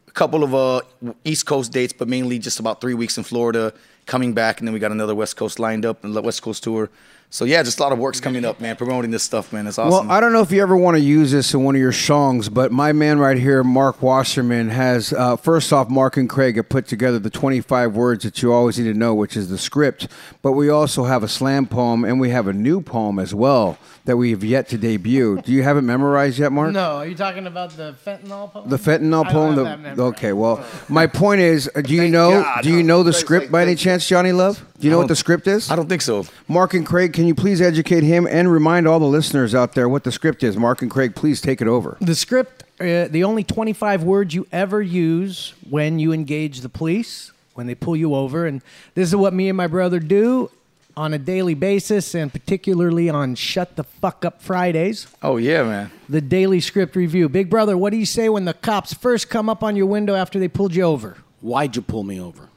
a couple of uh, East Coast dates, but mainly just about three weeks in Florida, coming back, and then we got another West Coast lined up, West Coast tour. So yeah, just a lot of works coming up, man. Promoting this stuff, man. It's awesome. Well, I don't know if you ever want to use this in one of your songs, but my man right here, Mark Wasserman, has uh, first off, Mark and Craig have put together the 25 words that you always need to know, which is the script. But we also have a slam poem and we have a new poem as well that we have yet to debut. Do you have it memorized yet, Mark? No, are you talking about the fentanyl poem? The fentanyl I don't poem. have the- that okay, well, my point is, uh, do you know? God, do you know the Craig's script like, by any chance, Johnny Love? Do you know what the script is? I don't think so. Mark and Craig, can you please educate him and remind all the listeners out there what the script is? Mark and Craig, please take it over. The script, uh, the only 25 words you ever use when you engage the police, when they pull you over. And this is what me and my brother do on a daily basis, and particularly on Shut the Fuck Up Fridays, Oh yeah, man. the daily script review. Big brother, what do you say when the cops first come up on your window after they pulled you over? Why'd you pull me over?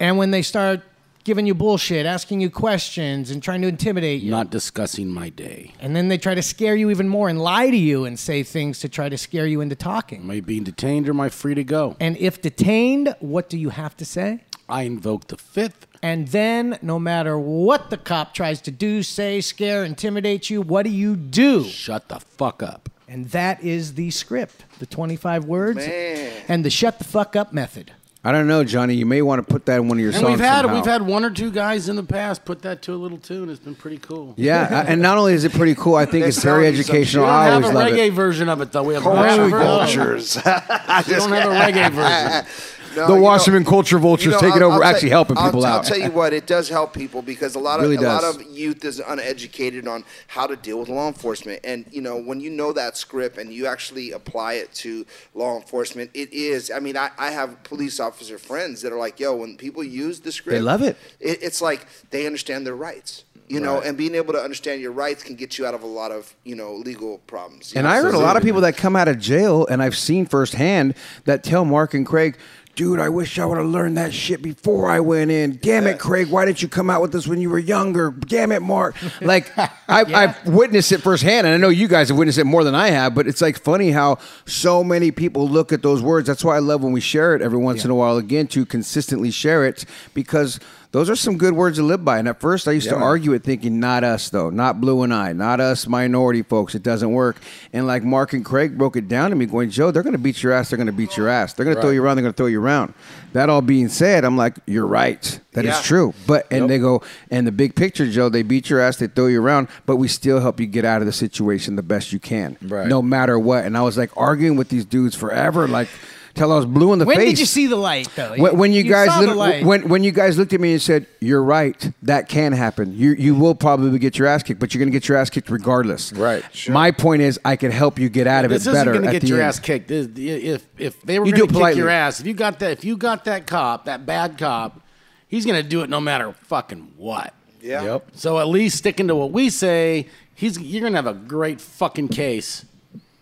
And when they start giving you bullshit, asking you questions, and trying to intimidate you. Not discussing my day. And then they try to scare you even more and lie to you and say things to try to scare you into talking. Am I being detained or am I free to go? And if detained, what do you have to say? I invoke the fifth. And then, no matter what the cop tries to do, say, scare, intimidate you, what do you do? Shut the fuck up. And that is the script, the 25 words, Man. and the shut the fuck up method. I don't know, Johnny. You may want to put that in one of your And songs. we've had somehow. we've had one or two guys in the past put that to a little tune. It's been pretty cool. Yeah, I- and not only is it pretty cool, I think it's very selling you some educational. We don't I have a love reggae it. version of it though. We have a Culture rap version. We don't have a reggae version. No, The Washington know- culture vultures you know, take it I'll- over, I'll actually helping people I'll, out. I'll tell you what, it does help people because a lot of Really a lot of youth is uneducated on how to deal with law enforcement. And you know, when you know that script and you actually apply it to law enforcement, it is. I mean, I, I have police officer friends that are like, "Yo, when people use the script, They love it. it it's like they understand their rights." You know, and being able to understand your rights can get you out of a lot of you know legal problems. And know? I heard a lot of people that come out of jail, and I've seen firsthand that tell Mark and Craig, dude, I wish I would have learned that shit before I went in. Damn it, Craig, why didn't you come out with this when you were younger? Damn it, Mark. Like, I've, I've witnessed it firsthand, and I know you guys have witnessed it more than I have, but it's like funny how so many people look at those words. That's why I love when we share it every once in a while again to consistently share it because. Those are some good words to live by. And at first, I used to man. argue it, thinking, not us, though, not Blue and I, not us minority folks. It doesn't work. And like Mark and Craig broke it down to me, going, Joe, they're going to beat your ass. They're going to beat your ass. They're going to throw you around. They're going to throw you around. That all being said, I'm like, you're right. That is Yeah. true. But, and they go, and the big picture, Joe, they beat your ass, they throw you around, but we still help you get out of the situation the best you can, Right. no matter what. And I was like arguing with these dudes forever, like, till I was blue in the When face. did you see the light, though? When, when you, guys saw the lit- light. when when you guys looked at me and said, "You're right, that can happen. You you will probably get your ass kicked, but you're going to get your ass kicked regardless." Right. Sure. My point is, I can help you get out of This it isn't better. going to get your end. ass kicked. This- If if they were going to it kick your ass, if you got that, if you got that cop, that bad cop, he's going to do it no matter fucking what. Yeah. Yep. So at least sticking to what we say, he's you're going to have a great fucking case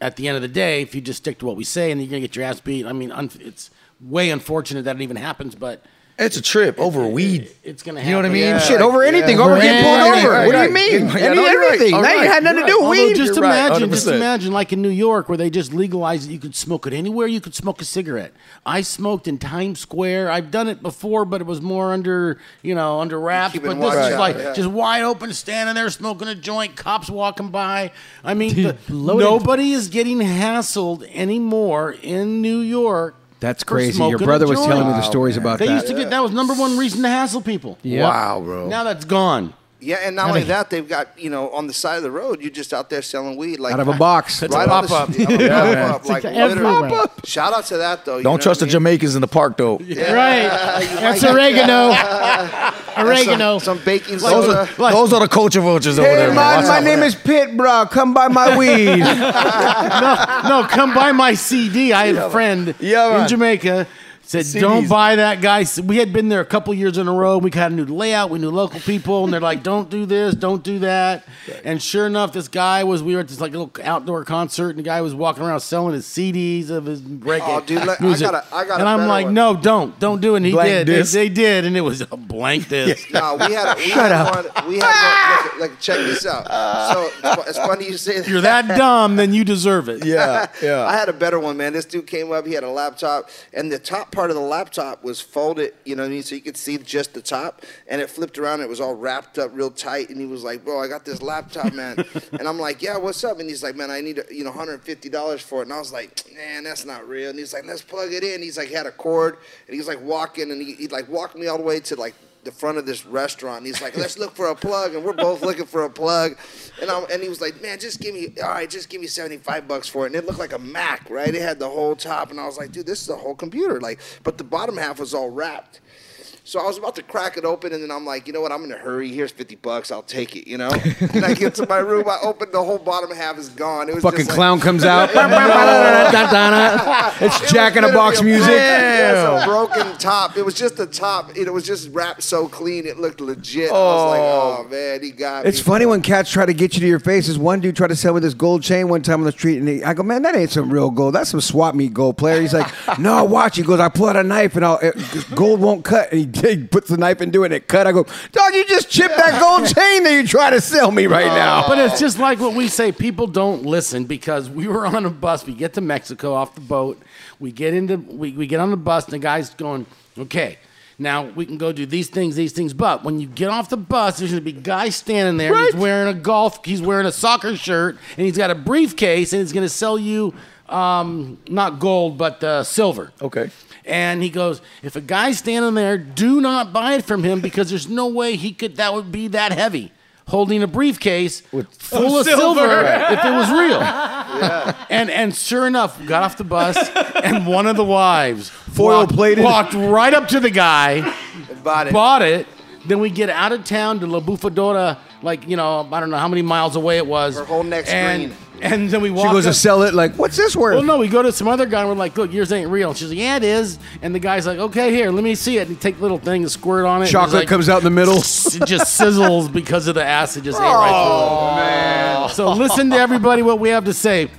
at the end of the day if you just stick to what we say, and you're to get your ass beat. I mean, un- it's way unfortunate that it even happens, but It's a trip over weed. it's going to You know what I mean? Yeah. Shit, over anything, over getting pulled right, over. right, what do you mean? Yeah, Any- no, you're right. everything. All That right, had nothing to do with Although weed. just You're right, imagine, just imagine, like in New York, where they just legalized it, you could smoke it anywhere. You could smoke a cigarette. I smoked in Times Square. I've done it before, but it was more under, you know, under wraps. But this watch is like yeah. just wide open, standing there smoking a joint. Cops walking by. I mean, Dude, the- nobody is getting hassled anymore in New York. That's crazy. Your brother was telling me the joint. stories about They that. used to get that was number one reason to hassle people. Wow, bro. Now that's gone. Yeah, and not only that, they've got you know on the side of the road, you're just out there selling weed like Out of a box. It's right a on the pop-up. street, on a pop-up, like everywhere. literally. Shout out to that though. you Don't trust the what I mean? Jamaicans in the park though. Right. That's oregano. oregano. Some, some baking Those soda. are, those are the culture vultures over Hey there. man. man, Watch my out for name that. is Pit, bro. Come buy my weed. no, no, come buy my CD. I had a friend Yeah, in. Jamaica. Said, don't buy that guy. We had been there a couple years in a row. We had a new layout. We knew local people, and they're like, "Don't do this, don't do that." And sure enough, this guy was. We were at this like little outdoor concert, and the guy was walking around selling his CDs of his reggae Oh, dude, let- I music. got a- I got a and I'm like, one. "No, don't, don't do it." And he Blank did. They, they did, and it was a blank disc. No, we had, we had one. We had one. Look, look, check this out. So it's, funny you say If you're that dumb, then you deserve it. Yeah, yeah. I had a better one, man. This dude came up. He had a laptop, and the top part of the laptop was folded, you know what I mean? So you could see just the top, and it flipped around. It was all wrapped up real tight, and he was like, "Bro, I got this laptop, man." and I'm like, "Yeah, what's up?" And he's like, "Man, I need you know 150 dollars for it." And I was like, "Man, that's not real." And he's like, "Let's plug it in." He's like, had a cord, and he's like walking, and he, he like walked me all the way to like the front of this restaurant. And he's like, let's look for a plug. And we're both looking for a plug. And, I'm, and he was like, man, just give me, all right, just give me 75 bucks for it. And it looked like a Mac, right? It had the whole top. And I was like, dude, this is a whole computer. Like, but the bottom half was all wrapped. So I was about to crack it open, and then I'm like, you know what? I'm in a hurry. Here's 50 bucks. I'll take it, you know? and I get to my room. I open the whole bottom half is gone. It was Fucking just like- clown comes out. it's It Jack in a Box a music. broken- It's a broken top. It was just the top. It was just wrapped so clean. It looked legit. I was like, oh, oh man, he got It's me. funny when cats try to get you to your face. This one dude tried to sell me this gold chain one time on the street, and he, I go, "Man, that ain't some real gold. That's some swap meet gold, player." He's like, "No, watch." He goes, "I pull out a knife, and I'll, it, gold won't cut." And he, he puts the knife into it, and it cut. I go, "Dog, you just chipped that gold chain that you try to sell me right oh. now." But it's just like what we say. People don't listen because we were on a bus. We get to Mexico off the boat. We get into we, we get on the bus and the guy's going, okay. Now we can go do these things, these things. But when you get off the bus, there's gonna be guys standing there. and He's wearing a golf. He's wearing a soccer shirt, and he's got a briefcase, and he's gonna sell you um, not gold, but uh, silver. Okay. And he goes, if a guy's standing there, do not buy it from him because there's no way he could. That would be that heavy, holding a briefcase With- full of silver, if it was real. And and sure enough, got off the bus, and one of the wives Foil walked, plated. walked right up to the guy, Bought it. bought it. Then we get out of town to La Bufadora, like you know, I don't know how many miles away it was. Her whole neck and, screen. And then we walk. She goes to sell it. Like, what's this worth? well, no, we go to some other guy and we're like, look, yours ain't real. And she's like, yeah, it is. And the guy's like, okay, here, let me see it. And he take a little thing and squirt on it. Chocolate like- comes out in the middle. It just sizzles because of the acid just ate right through it. Oh, man. So listen to everybody what we have to say.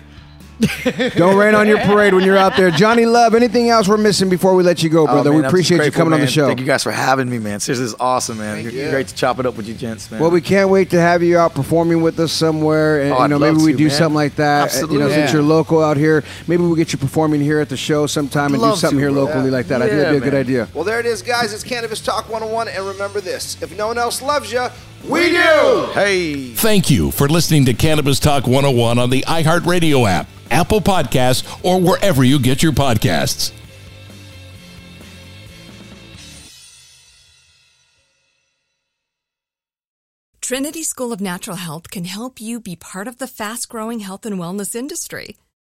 Don't rain on your parade when you're out there. Johnny Love, anything else we're missing before we let you go, Oh, brother? man, we I'm appreciate you grateful, coming on the show. Thank you guys for having me, man. Seriously, this is awesome, man. You're, you. great to chop it up with you gents, man. Well, we can't wait to have you out performing with us somewhere, and Oh, you I'd know maybe love we to, do man. something like that. uh, You know, Absolutely. since you're local out here, maybe we'll get you performing here at the show sometime and do something to, here bro. locally like that. I think that'd be a good idea. Well, there it is, guys. It's Cannabis Talk 101. And remember this if no one else loves you, we do. hey. Thank you for listening to Cannabis Talk 101 on the iHeartRadio app, Apple Podcasts, or wherever you get your podcasts. Trinity School of Natural Health can help you be part of the fast growing health and wellness industry.